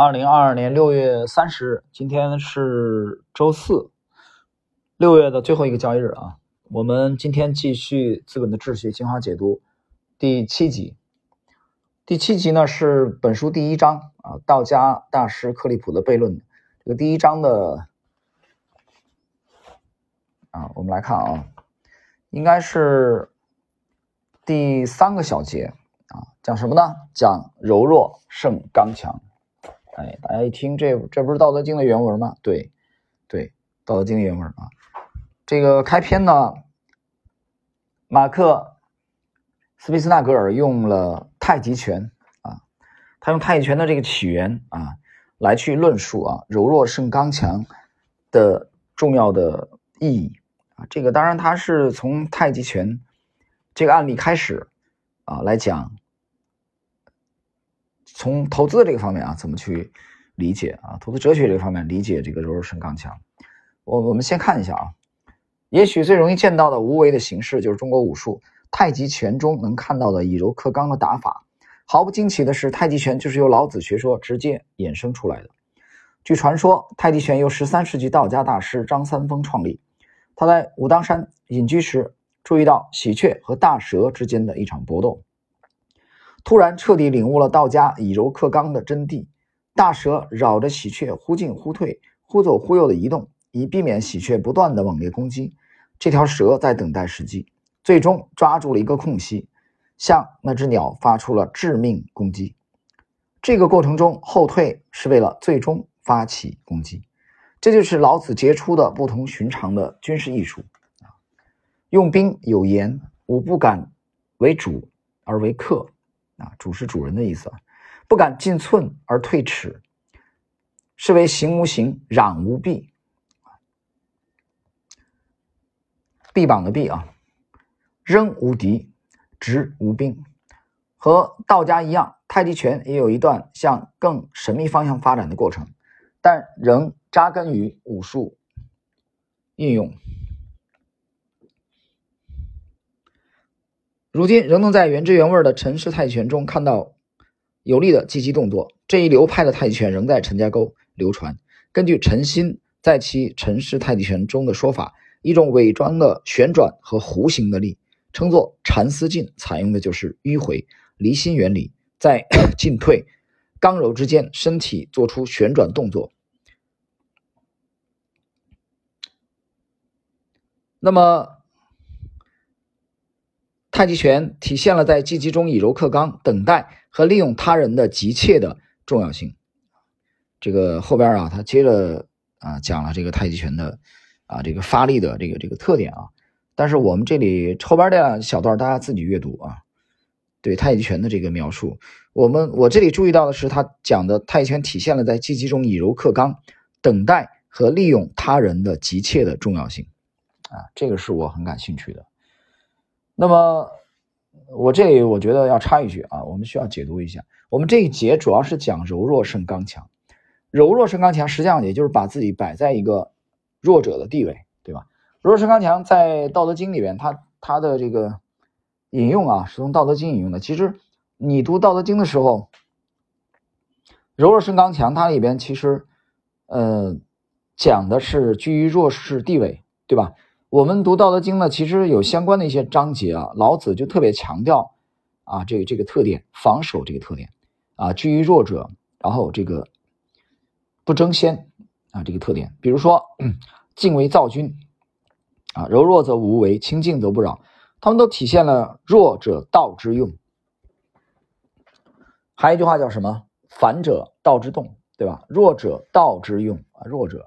二零二二年六月三十日，今天是周四，六月的最后一个交易日啊。我们今天继续《资本的秩序》精华解读第七集。第七集呢是本书第一章啊，道家大师克利普的悖论。这个第一章的啊，我们来看啊，应该是第三个小节啊，讲什么呢？讲柔弱胜刚强。哎，大家一听，这这不是《道德经》的原文吗？对，对，《道德经》的原文啊。这个开篇呢，马克·斯皮斯纳格尔用了太极拳啊，他用太极拳的这个起源啊，来去论述啊柔弱胜刚强的重要的意义啊。这个当然，他是从太极拳这个案例开始啊来讲。从投资的这个方面啊，怎么去理解啊？投资哲学这个方面理解这个柔弱胜刚强。我我们先看一下啊，也许最容易见到的无为的形式就是中国武术太极拳中能看到的以柔克刚的打法。毫不惊奇的是，太极拳就是由老子学说直接衍生出来的。据传说，太极拳由十三世纪道家大师张三丰创立。他在武当山隐居时，注意到喜鹊和大蛇之间的一场搏斗。突然彻底领悟了道家以柔克刚的真谛。大蛇绕着喜鹊忽进忽退、忽左忽右的移动，以避免喜鹊不断的猛烈攻击。这条蛇在等待时机，最终抓住了一个空隙，向那只鸟发出了致命攻击。这个过程中后退是为了最终发起攻击。这就是老子杰出的不同寻常的军事艺术！用兵有言：“吾不敢为主而为客。”啊，主是主人的意思，不敢进寸而退尺，是为行无形，攘无弊。臂膀的臂啊，扔无敌，执无兵，和道家一样，太极拳也有一段向更神秘方向发展的过程，但仍扎根于武术应用。如今仍能在原汁原味的陈氏太极拳中看到有力的击击动作。这一流派的太极拳仍在陈家沟流传。根据陈新在其陈氏太极拳中的说法，一种伪装的旋转和弧形的力称作缠丝劲，采用的就是迂回离心原理，在进退刚柔之间，身体做出旋转动作。那么。太极拳体现了在积极中以柔克刚、等待和利用他人的急切的重要性。这个后边啊，他接着啊讲了这个太极拳的啊这个发力的这个这个特点啊。但是我们这里后边这小段大家自己阅读啊。对太极拳的这个描述，我们我这里注意到的是，他讲的太极拳体现了在积极中以柔克刚、等待和利用他人的急切的重要性啊。这个是我很感兴趣的。那么，我这里我觉得要插一句啊，我们需要解读一下。我们这一节主要是讲柔弱胜刚强，柔弱胜刚强，实际上也就是把自己摆在一个弱者的地位，对吧？柔弱胜刚强在《道德经》里边，它它的这个引用啊，是从《道德经》引用的。其实你读《道德经》的时候，柔弱胜刚强，它里边其实呃讲的是居于弱势地位，对吧？我们读《道德经》呢，其实有相关的一些章节啊，老子就特别强调啊，这个这个特点，防守这个特点啊，居于弱者，然后这个不争先啊，这个特点。比如说，敬为造君啊，柔弱则无为，清静则不扰，他们都体现了弱者道之用。还有一句话叫什么？反者道之动，对吧？弱者道之用啊，弱者。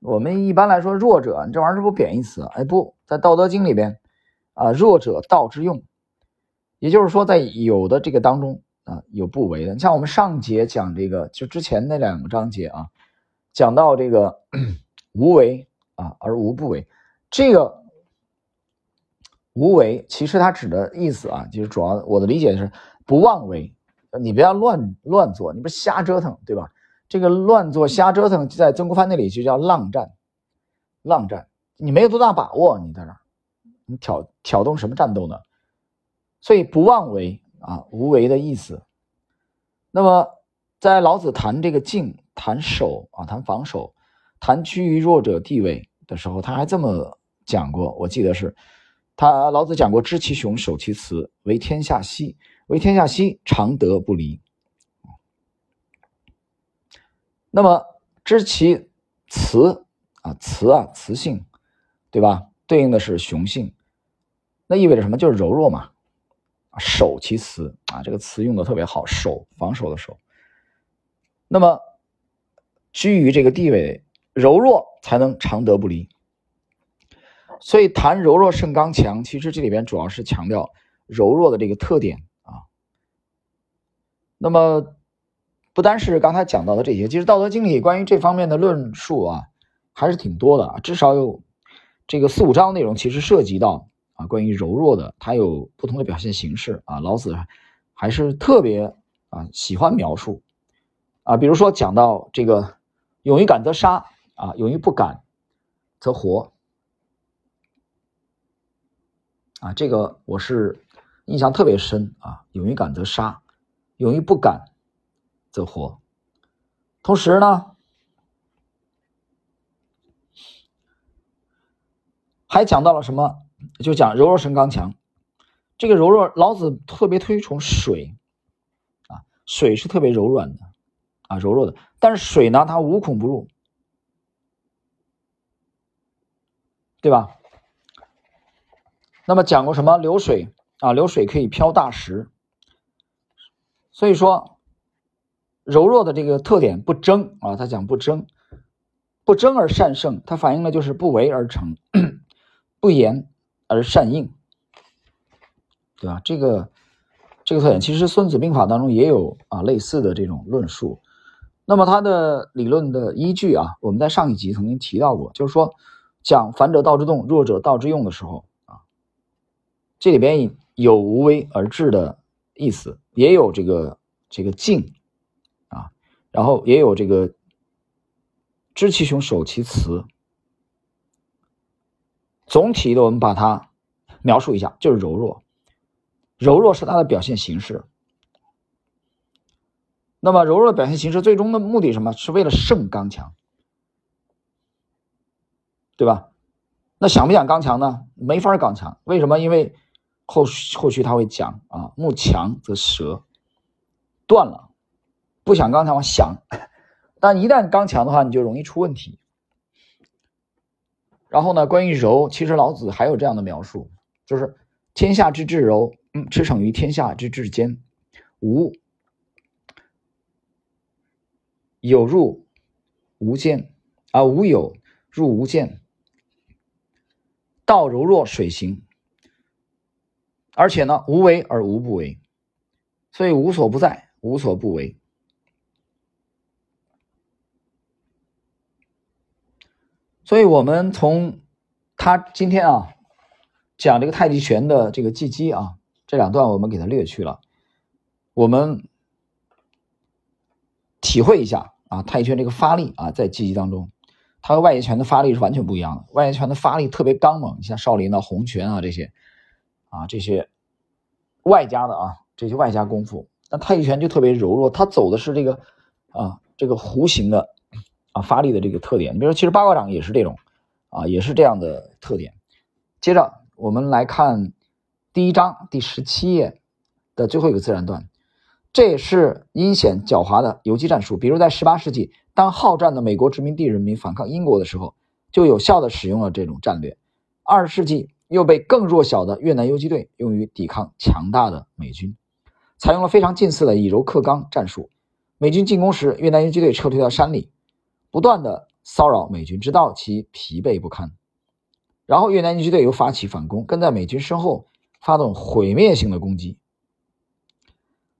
我们一般来说，弱者，你这玩意儿是不贬义词？哎，不在《道德经》里边，啊，弱者道之用，也就是说，在有的这个当中啊，有不为的。你像我们上节讲这个，就之前那两个章节啊，讲到这个 无为啊，而无不为，这个无为其实它指的意思啊，就是主要我的理解是不妄为，你不要乱乱做，你不瞎折腾，对吧？这个乱做瞎折腾，在曾国藩那里就叫浪战，浪战，你没有多大把握，你在这儿，你挑挑动什么战斗呢？所以不妄为啊，无为的意思。那么在老子谈这个静、谈守啊、谈防守、谈居于弱者地位的时候，他还这么讲过。我记得是，他老子讲过：“知其雄，守其雌，为天下溪。为天下溪，常德不离。”那么知其雌啊，雌啊，雌性，对吧？对应的是雄性，那意味着什么？就是柔弱嘛。守其雌啊，这个词用的特别好，守防守的守。那么居于这个地位，柔弱才能常德不离。所以谈柔弱胜刚强，其实这里边主要是强调柔弱的这个特点啊。那么不单是刚才讲到的这些，其实《道德经》里关于这方面的论述啊，还是挺多的啊，至少有这个四五章内容，其实涉及到啊关于柔弱的，它有不同的表现形式啊。老子还是特别啊喜欢描述。啊，比如说讲到这个，勇于敢则杀啊，勇于不敢则活啊，这个我是印象特别深啊。勇于敢则杀，勇于不敢的活。同时呢，还讲到了什么？就讲柔弱胜刚强。这个柔弱，老子特别推崇水啊，水是特别柔软的。啊，柔弱的，但是水呢，它无孔不入，对吧？那么讲过什么流水啊？流水可以漂大石，所以说柔弱的这个特点不争啊，他讲不争，不争而善胜，它反映的就是不为而成，不言而善应，对吧？这个这个特点，其实《孙子兵法》当中也有啊类似的这种论述。那么它的理论的依据啊，我们在上一集曾经提到过，就是说讲反者道之动，弱者道之用的时候啊，这里边有无为而治的意思，也有这个这个静，然后也有这个知其雄，守其雌。总体的，我们把它描述一下，就是柔弱，柔弱是它的表现形式。那么柔弱的表现形式，最终的目的什么？是为了胜刚强，对吧？那想不想刚强呢？没法刚强。为什么？因为后后续他会讲啊，木强则折，断了。不想刚强，我想，但一旦刚强的话，你就容易出问题。然后呢，关于柔，其实老子还有这样的描述，就是天下之至柔，嗯，驰骋于天下之至坚，无。有入无间，啊，无有入无间。道柔弱水行，而且呢，无为而无不为，所以无所不在，无所不为。所以，我们从他今天啊讲这个太极拳的这个技击啊这两段，我们给他略去了，我们。体会一下啊，太极拳这个发力啊，在技击当中，它和外界拳的发力是完全不一样的。外界拳的发力特别刚猛，你像少林的洪拳啊这些，啊这些外加的啊这些外加功夫，那太极拳就特别柔弱，它走的是这个啊这个弧形的发力的这个特点。你比如说，其实八卦掌也是这种啊，也是这样的特点。接着我们来看第一章第十七页的最后一个自然段。这也是阴险狡猾的游击战术。比如在18世纪，当好战的美国殖民地人民反抗英国的时候，就有效地使用了这种战略。20世纪又被更弱小的越南游击队用于抵抗强大的美军，采用了非常近似的以柔克刚战术。美军进攻时，越南游击队撤退到山里，不断的骚扰美军，直到其疲惫不堪。然后越南游击队又发起反攻，跟在美军身后发动毁灭性的攻击。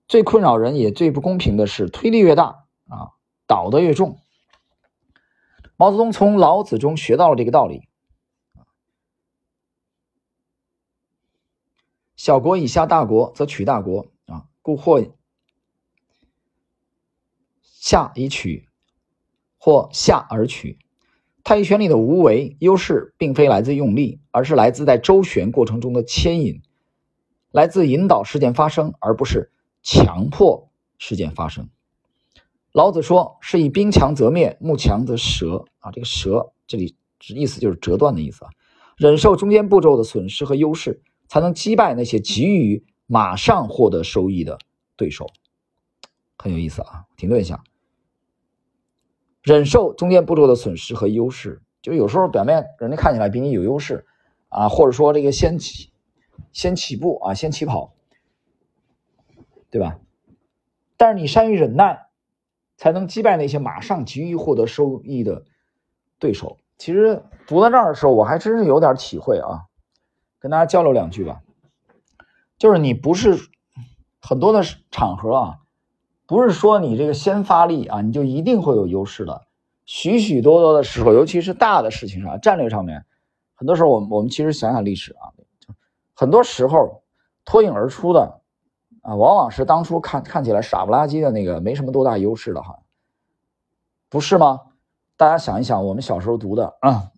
最困扰人也最不公平的是，推力越大啊，倒的越重。毛泽东从老子中学到了这个道理：小国以下大国，则取大国啊，故或下以取，或下而取。太极拳里的无为优势，并非来自用力，而是来自在周旋过程中的牵引，来自引导事件发生，而不是。强迫事件发生，老子说是以兵强则灭，木强则折啊。这个折这里意思就是折断的意思啊。忍受中间步骤的损失和优势，才能击败那些急于马上获得收益的对手。很有意思啊，停顿一下。忍受中间步骤的损失和优势，就有时候表面人家看起来比你有优势啊，或者说这个先起先起步啊，先起跑，对吧？但是你善于忍耐，才能击败那些马上急于获得收益的对手。其实读到这儿的时候，我还真是有点体会啊，跟大家交流两句吧。就是你不是很多的场合啊。不是说你这个先发力啊，你就一定会有优势的。许许多多的时候，尤其是大的事情上、战略上面，很多时候我们我们其实想想历史啊，很多时候脱颖而出的啊，往往是当初看看起来傻不拉几的那个没什么多大优势的哈，不是吗？大家想一想，我们小时候读的啊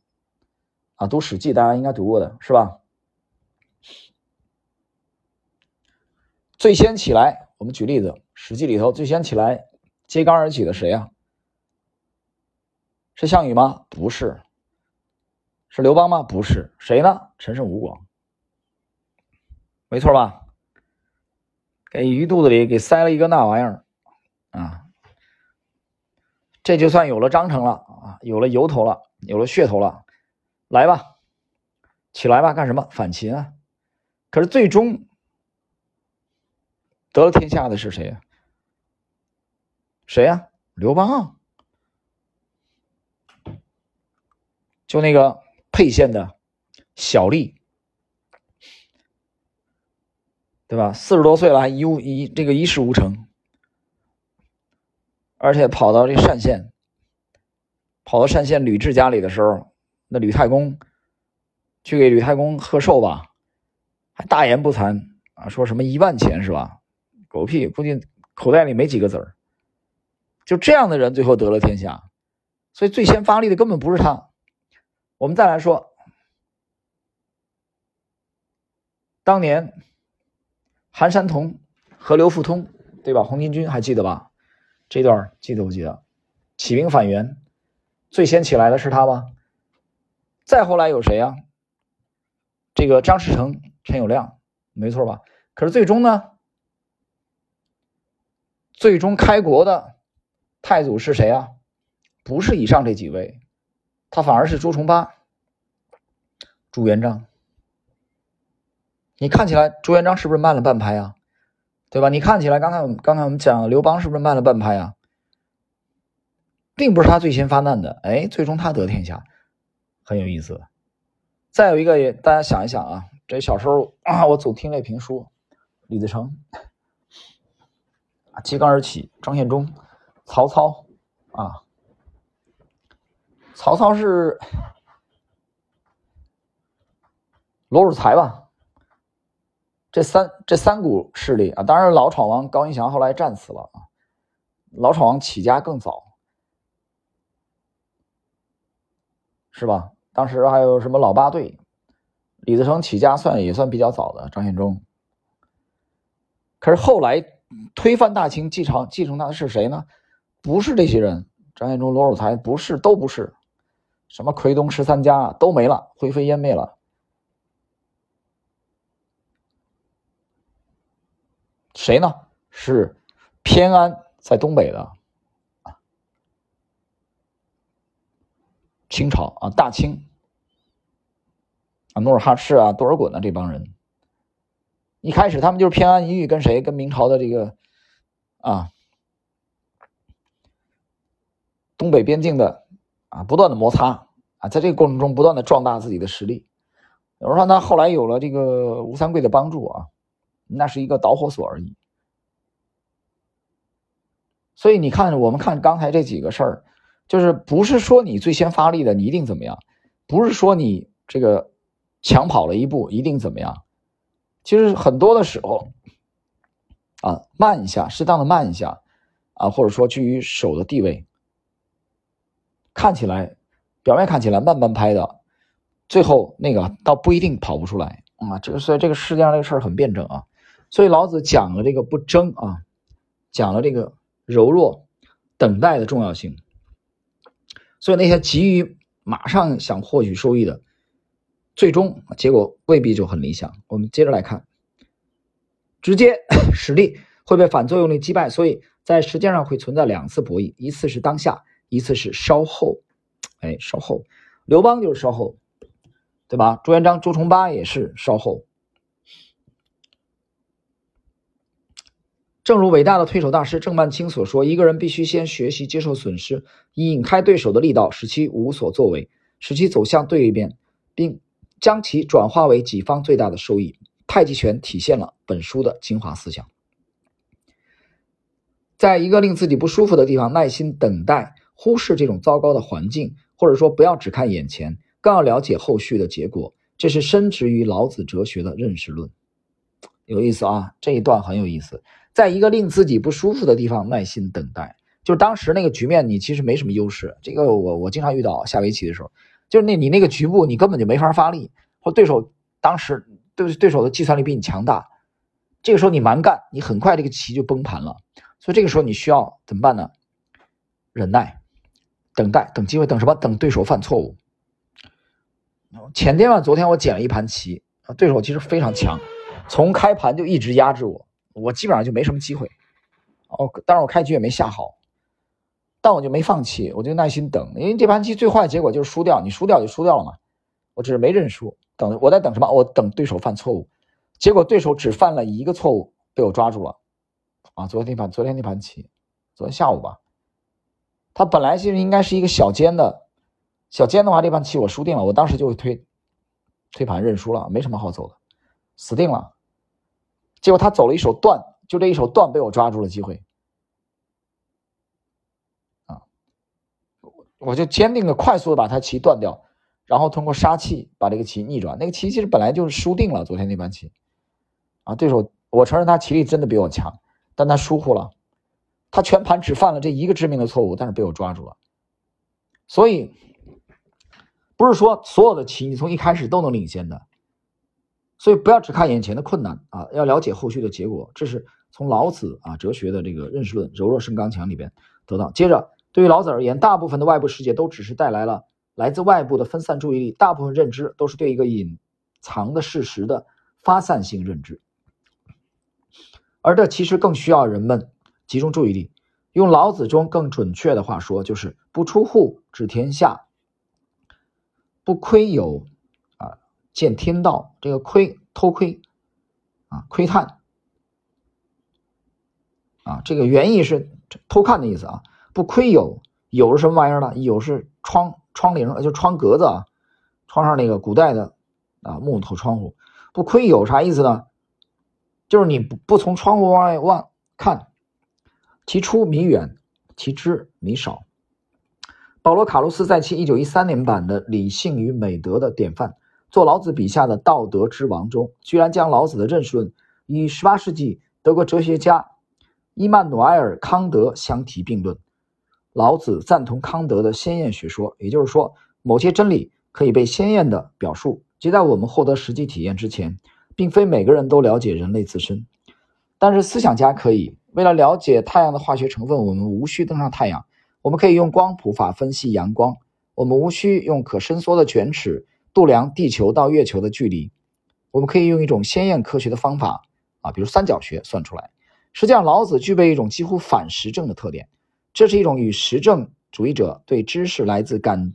啊，读《史记》，大家应该读过的是吧？最先起来，我们举例子。史记里头最先起来揭竿而起的谁呀？是项羽吗？不是。是刘邦吗？不是。谁呢？陈胜吴广。没错吧？给鱼肚子里给塞了一个那玩意儿啊，这就算有了章程了啊，有了由头了，有了噱头了。来吧，起来吧，干什么？反秦啊！可是最终得了天下的是谁呀？谁呀？刘邦，就那个沛县的小吏，对吧？四十多岁了，还一无一这个一事无成，而且跑到这单县，跑到单县吕雉家里的时候，那吕太公去给吕太公贺寿吧，还大言不惭啊，说什么一万钱是吧？狗屁，估计口袋里没几个子儿。就这样的人最后得了天下，所以最先发力的根本不是他。我们再来说，当年韩山童和刘福通，对吧？红巾军还记得吧？这段记得不记得？起兵反袁，最先起来的是他吧？再后来有谁呀？这个张士诚、陈友谅，没错吧？可是最终呢？最终开国的。太祖是谁啊？不是以上这几位，他反而是朱重八、朱元璋。你看起来朱元璋是不是慢了半拍啊？对吧？你看起来刚才我们刚才我们讲刘邦是不是慢了半拍啊？并不是他最先发难的，哎，最终他得天下，很有意思。再有一个，也大家想一想啊，这小时候啊，我总听那评书，李自成啊，揭竿而起，张献忠。曹操啊，曹操是罗汝才吧？这三这三股势力啊，当然老闯王高迎祥后来战死了啊。老闯王起家更早，是吧？当时还有什么老八队，李自成起家算也算比较早的，张献忠。可是后来推翻大清继承继承他的是谁呢？不是这些人，张献忠、罗汝才不是，都不是，什么奎东十三家都没了，灰飞烟灭了。谁呢？是偏安在东北的清朝啊，大清啊，努尔哈赤啊，多尔衮啊，这帮人，一开始他们就是偏安一隅，跟谁？跟明朝的这个啊。东北边境的啊，不断的摩擦啊，在这个过程中不断的壮大自己的实力。有人说，他后来有了这个吴三桂的帮助啊，那是一个导火索而已。所以你看，我们看刚才这几个事儿，就是不是说你最先发力的你一定怎么样，不是说你这个抢跑了一步一定怎么样。其实很多的时候啊，慢一下，适当的慢一下啊，或者说居于守的地位。看起来，表面看起来慢半拍的，最后那个倒不一定跑不出来啊。这个所以这个世界上这个事儿很辩证啊。所以老子讲了这个不争啊，讲了这个柔弱，等待的重要性。所以那些急于马上想获取收益的，最终结果未必就很理想。我们接着来看，直接 实力会被反作用力击败，所以在时间上会存在两次博弈，一次是当下，一次是稍后。哎，稍后，刘邦就是稍后，对吧？朱元璋、朱重八也是稍后。正如伟大的推手大师郑曼青所说：“一个人必须先学习接受损失，引开对手的力道，使其无所作为，使其走向对立面，并将其转化为己方最大的收益。”太极拳体现了本书的精华思想。在一个令自己不舒服的地方，耐心等待，忽视这种糟糕的环境，或者说不要只看眼前，更要了解后续的结果。这是深植于老子哲学的认识论。有意思啊，这一段很有意思。在一个令自己不舒服的地方耐心等待，就是当时那个局面，你其实没什么优势。这个我我经常遇到下围棋的时候，就是那你那个局部你根本就没法发力，或对手当时对对手的计算力比你强大，这个时候你蛮干，你很快这个棋就崩盘了。所以这个时候你需要怎么办呢？忍耐，等待，等机会，等什么？等对手犯错误。前天晚昨天我捡了一盘棋啊，对手其实非常强，从开盘就一直压制我。我基本上就没什么机会，哦，当然我开局也没下好，但我就没放弃，我就耐心等，因为这盘棋最坏的结果就是输掉，你输掉就输掉了嘛，我只是没认输，等我在等什么？我等对手犯错误，结果对手只犯了一个错误，被我抓住了，啊，昨天那盘昨天那盘棋，昨天下午吧，他本来其实应该是一个小尖的，小尖的话这盘棋我输定了，我当时就会推，推盘认输了，没什么好走的，死定了。结果他走了一手断，就这一手断被我抓住了机会，啊，我就坚定的、快速的把他棋断掉，然后通过杀气把这个棋逆转。那个棋其实本来就是输定了，昨天那盘棋，啊，对手我承认他棋力真的比我强，但他疏忽了，他全盘只犯了这一个致命的错误，但是被我抓住了。所以不是说所有的棋你从一开始都能领先的。所以不要只看眼前的困难啊，要了解后续的结果。这是从老子啊哲学的这个认识论“柔弱胜刚强”里边得到。接着，对于老子而言，大部分的外部世界都只是带来了来自外部的分散注意力，大部分认知都是对一个隐藏的事实的发散性认知，而这其实更需要人们集中注意力。用老子中更准确的话说，就是“不出户治天下，不窥有”。见天道，这个窥偷窥啊，窥探啊，这个原意是偷看的意思啊。不窥有，有是什么玩意儿呢？有是窗窗棂，就窗格子啊，窗上那个古代的啊木头窗户。不窥有啥意思呢？就是你不不从窗户往外望看，其出弥远，其知弥少。保罗·卡洛斯在其一九一三年版的《理性与美德》的典范。做老子笔下的道德之王中，居然将老子的认识论与18世纪德国哲学家伊曼努埃尔·康德相提并论。老子赞同康德的先验学说，也就是说，某些真理可以被鲜艳的表述，即在我们获得实际体验之前，并非每个人都了解人类自身。但是思想家可以。为了了解太阳的化学成分，我们无需登上太阳，我们可以用光谱法分析阳光，我们无需用可伸缩的卷尺。度量地球到月球的距离，我们可以用一种鲜艳科学的方法啊，比如三角学算出来。实际上，老子具备一种几乎反实证的特点，这是一种与实证主义者对知识来自感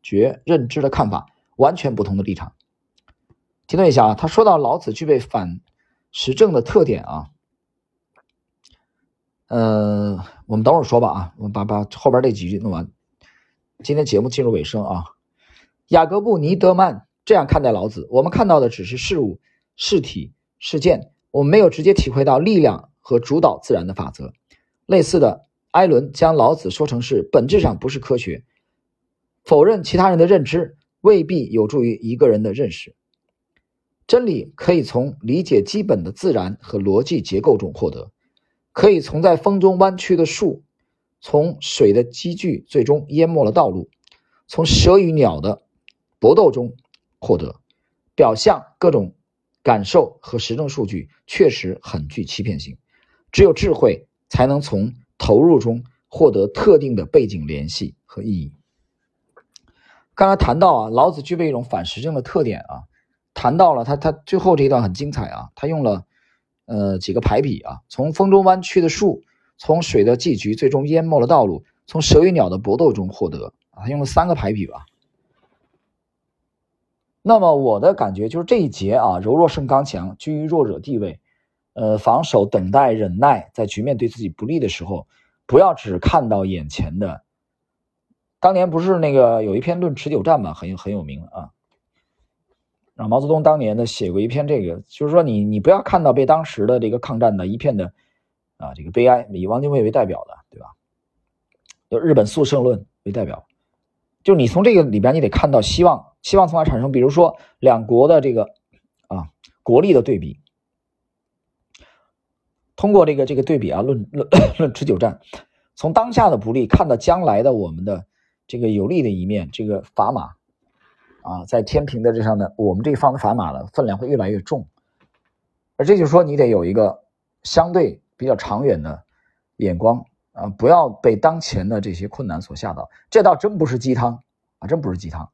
觉认知的看法完全不同的立场。停顿一下啊，他说到老子具备反实证的特点啊，呃，我们等会儿说吧啊，我们把把后边这几句弄完。今天节目进入尾声啊。雅各布·尼德曼这样看待老子：我们看到的只是事物、事体、事件，我们没有直接体会到力量和主导自然的法则。类似的，艾伦将老子说成是本质上不是科学，否认其他人的认知未必有助于一个人的认识。真理可以从理解基本的自然和逻辑结构中获得，可以从在风中弯曲的树，从水的积聚最终淹没了道路，从蛇与鸟的。搏斗中获得表象、各种感受和实证数据确实很具欺骗性。只有智慧才能从投入中获得特定的背景联系和意义。刚才谈到啊，老子具备一种反实证的特点啊，谈到了他他最后这一段很精彩啊，他用了呃几个排比啊，从风中弯曲的树，从水的寄局最终淹没了道路，从蛇与鸟的搏斗中获得啊，用了三个排比吧。那么我的感觉就是这一节啊，柔弱胜刚强，居于弱者地位，呃，防守、等待、忍耐，在局面对自己不利的时候，不要只看到眼前的。当年不是那个有一篇论持久战嘛，很很有名啊。然后毛泽东当年呢写过一篇这个，就是说你你不要看到被当时的这个抗战的一片的啊这个悲哀，以汪精卫为代表的，对吧？就日本速胜论为代表，就你从这个里边你得看到希望。希望从而产生，比如说两国的这个啊国力的对比，通过这个这个对比啊论论论持久战，从当下的不利看到将来的我们的这个有利的一面，这个砝码啊在天平的这上呢，我们这一方的砝码呢分量会越来越重，而这就是说你得有一个相对比较长远的眼光啊，不要被当前的这些困难所吓到。这倒真不是鸡汤啊，真不是鸡汤。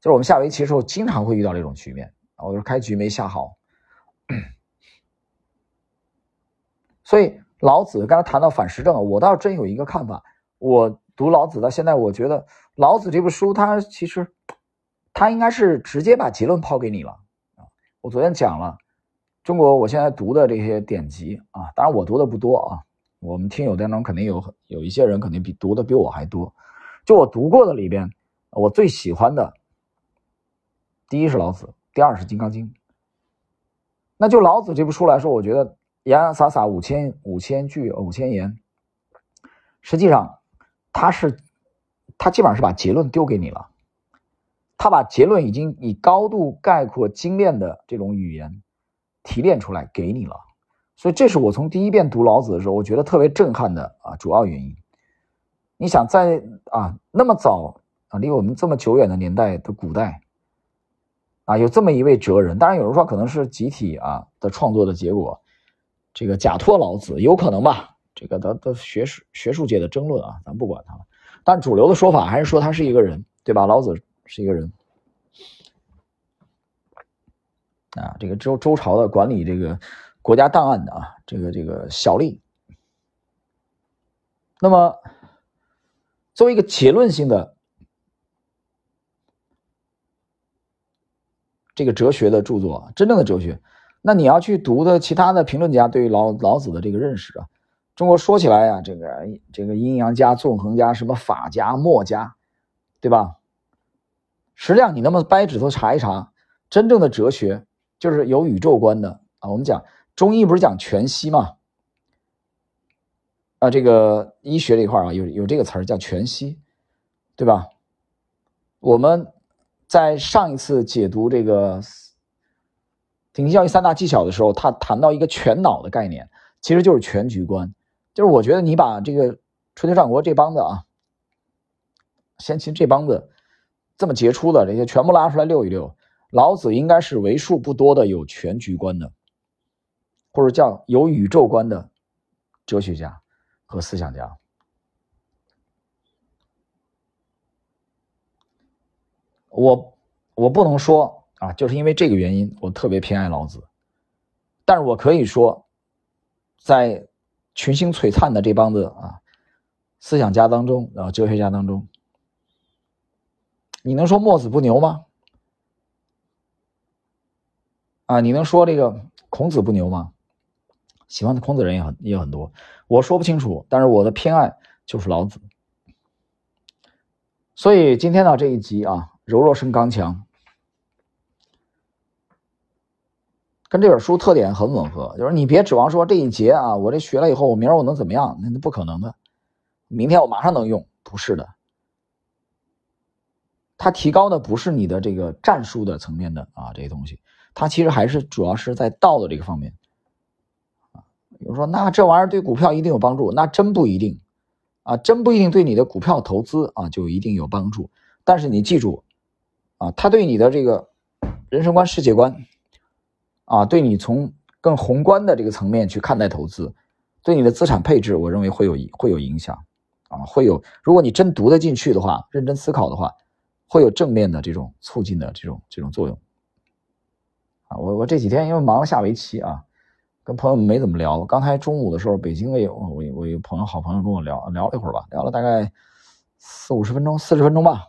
就是我们下围棋的时候，经常会遇到这种局面啊。我说开局没下好，所以老子刚才谈到反实证，我倒真有一个看法。我读老子到现在，我觉得老子这部书，它其实他应该是直接把结论抛给你了。我昨天讲了中国我现在读的这些典籍啊，当然我读的不多啊。我们听友当中肯定有有一些人肯定比读的比我还多。就我读过的里边，我最喜欢的。第一是老子，第二是《金刚经》。那就老子这部书来说，我觉得洋洋洒洒五千五千句五千言，实际上他是他基本上是把结论丢给你了，他把结论已经以高度概括精炼的这种语言提炼出来给你了，所以这是我从第一遍读老子的时候，我觉得特别震撼的啊主要原因。你想在啊那么早啊离我们这么久远的年代的古代。啊，有这么一位哲人，当然有人说可能是集体啊的创作的结果，这个假托老子有可能吧？这个的的学术学术界的争论啊，咱不管他了。但主流的说法还是说他是一个人，对吧？老子是一个人啊，这个周周朝的管理这个国家档案的啊，这个这个小吏。那么作为一个结论性的。这个哲学的著作，真正的哲学，那你要去读的其他的评论家对于老老子的这个认识啊，中国说起来啊，这个这个阴阳家、纵横家、什么法家、墨家，对吧？实际上你那么掰指头查一查，真正的哲学就是有宇宙观的啊。我们讲中医不是讲全息吗？啊，这个医学这一块啊，有有这个词儿叫全息，对吧？我们。在上一次解读这个顶级教育三大技巧的时候，他谈到一个全脑的概念，其实就是全局观。就是我觉得你把这个春秋战国这帮子啊，先秦这帮子这么杰出的这些全部拉出来溜一溜，老子应该是为数不多的有全局观的，或者叫有宇宙观的哲学家和思想家。我我不能说啊，就是因为这个原因，我特别偏爱老子。但是我可以说，在群星璀璨的这帮子啊思想家当中啊哲学家当中，你能说墨子不牛吗？啊，你能说这个孔子不牛吗？喜欢的孔子人也很也很多，我说不清楚，但是我的偏爱就是老子。所以今天呢这一集啊。柔弱胜刚强，跟这本书特点很吻合。就是你别指望说这一节啊，我这学了以后，我明儿我能怎么样？那那不可能的。明天我马上能用，不是的。它提高的不是你的这个战术的层面的啊这些东西，它其实还是主要是在道的这个方面。啊，比如说，那这玩意儿对股票一定有帮助？那真不一定啊，真不一定对你的股票投资啊就一定有帮助。但是你记住。啊，他对你的这个人生观、世界观，啊，对你从更宏观的这个层面去看待投资，对你的资产配置，我认为会有会有影响啊，会有。如果你真读得进去的话，认真思考的话，会有正面的这种促进的这种这种作用啊。我我这几天因为忙了下围棋啊，跟朋友们没怎么聊。刚才中午的时候，北京也有我我有朋友好朋友跟我聊聊了一会儿吧，聊了大概四五十分钟，四十分钟吧。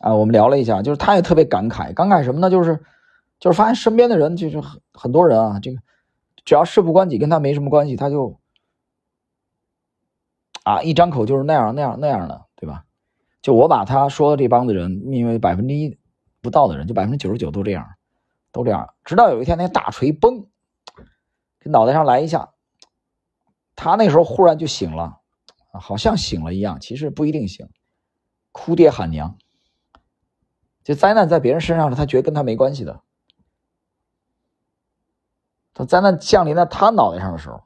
啊，我们聊了一下，就是他也特别感慨，感慨什么呢？就是，就是发现身边的人，就是很很多人啊，这个只要事不关己，跟他没什么关系，他就啊一张口就是那样那样那样的，对吧？就我把他说的这帮子人，因为百分之一不到的人，就百分之九十九都这样，都这样。直到有一天，那大锤崩，给脑袋上来一下，他那时候忽然就醒了，好像醒了一样，其实不一定醒，哭爹喊娘。就灾难在别人身上，他觉得跟他没关系的。他灾难降临在他脑袋上的时候，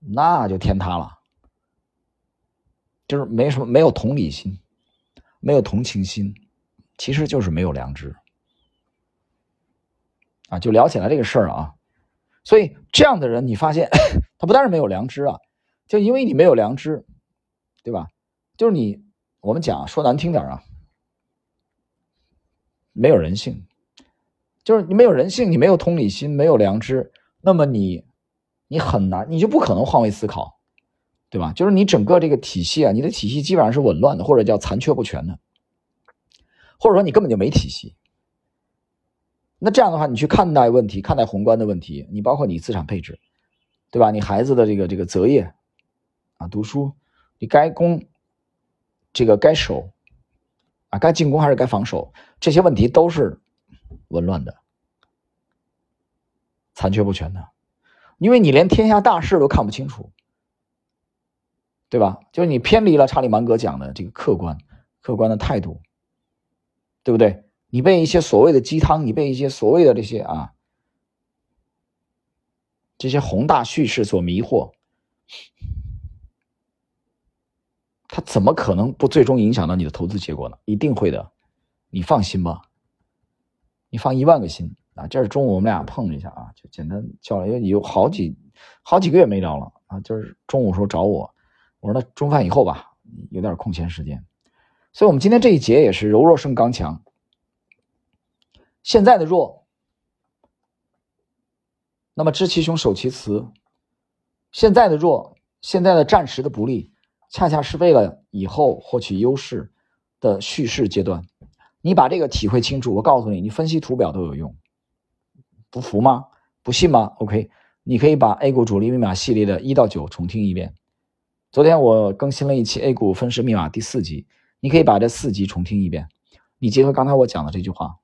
那就天塌了。就是没什么，没有同理心，没有同情心，其实就是没有良知。啊，就聊起来这个事儿啊。所以这样的人，你发现 他不但是没有良知啊，就因为你没有良知，对吧？就是你，我们讲说难听点啊。没有人性，就是你没有人性，你没有同理心，没有良知，那么你，你很难，你就不可能换位思考，对吧？就是你整个这个体系啊，你的体系基本上是紊乱的，或者叫残缺不全的，或者说你根本就没体系。那这样的话，你去看待问题，看待宏观的问题，你包括你资产配置，对吧？你孩子的这个这个择业啊，读书，你该攻，这个该守。啊，该进攻还是该防守？这些问题都是紊乱的、残缺不全的，因为你连天下大事都看不清楚，对吧？就是你偏离了查理芒格讲的这个客观、客观的态度，对不对？你被一些所谓的鸡汤，你被一些所谓的这些啊这些宏大叙事所迷惑。他怎么可能不最终影响到你的投资结果呢？一定会的，你放心吧，你放一万个心啊！这是中午我们俩碰了一下啊，就简单叫了，因为有好几好几个月没聊了啊，就是中午时候找我，我说那中饭以后吧，有点空闲时间，所以我们今天这一节也是柔弱胜刚强。现在的弱，那么知其凶，守其雌。现在的弱，现在的暂时的不利。恰恰是为了以后获取优势的叙事阶段，你把这个体会清楚。我告诉你，你分析图表都有用。不服吗？不信吗？OK，你可以把 A 股主力密码系列的一到九重听一遍。昨天我更新了一期 A 股分时密码第四集，你可以把这四集重听一遍。你结合刚才我讲的这句话，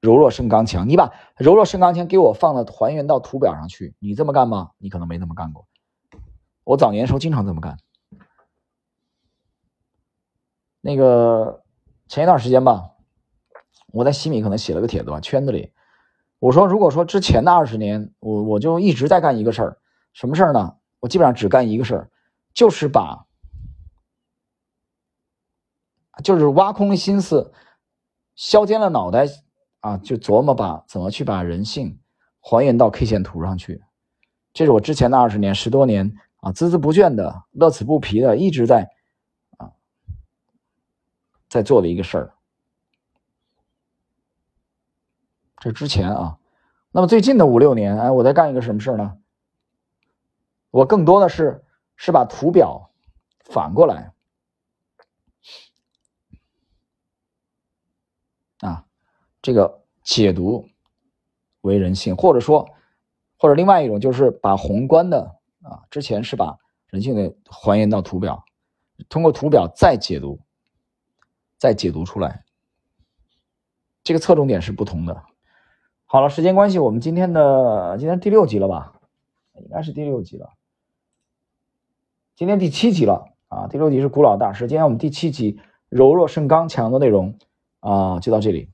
柔弱胜刚强。你把柔弱胜刚强给我放到还原到图表上去，你这么干吗？你可能没这么干过。我早年的时候经常这么干。那个前一段时间吧，我在西米可能写了个帖子吧，圈子里我说，如果说之前的二十年，我我就一直在干一个事儿，什么事儿呢？我基本上只干一个事儿，就是把，就是挖空心思，削尖了脑袋啊，就琢磨把怎么去把人性还原到 K 线图上去。这是我之前的二十年，十多年。啊，孜孜不倦的、乐此不疲的，一直在啊，在做的一个事儿。这之前啊，那么最近的五六年，哎，我在干一个什么事儿呢？我更多的是是把图表反过来啊，这个解读为人性，或者说，或者另外一种就是把宏观的。啊，之前是把人性的还原到图表，通过图表再解读，再解读出来，这个侧重点是不同的。好了，时间关系，我们今天的今天第六集了吧？应该是第六集了。今天第七集了啊，第六集是古老大师。今天我们第七集柔弱胜刚强的内容啊，就到这里。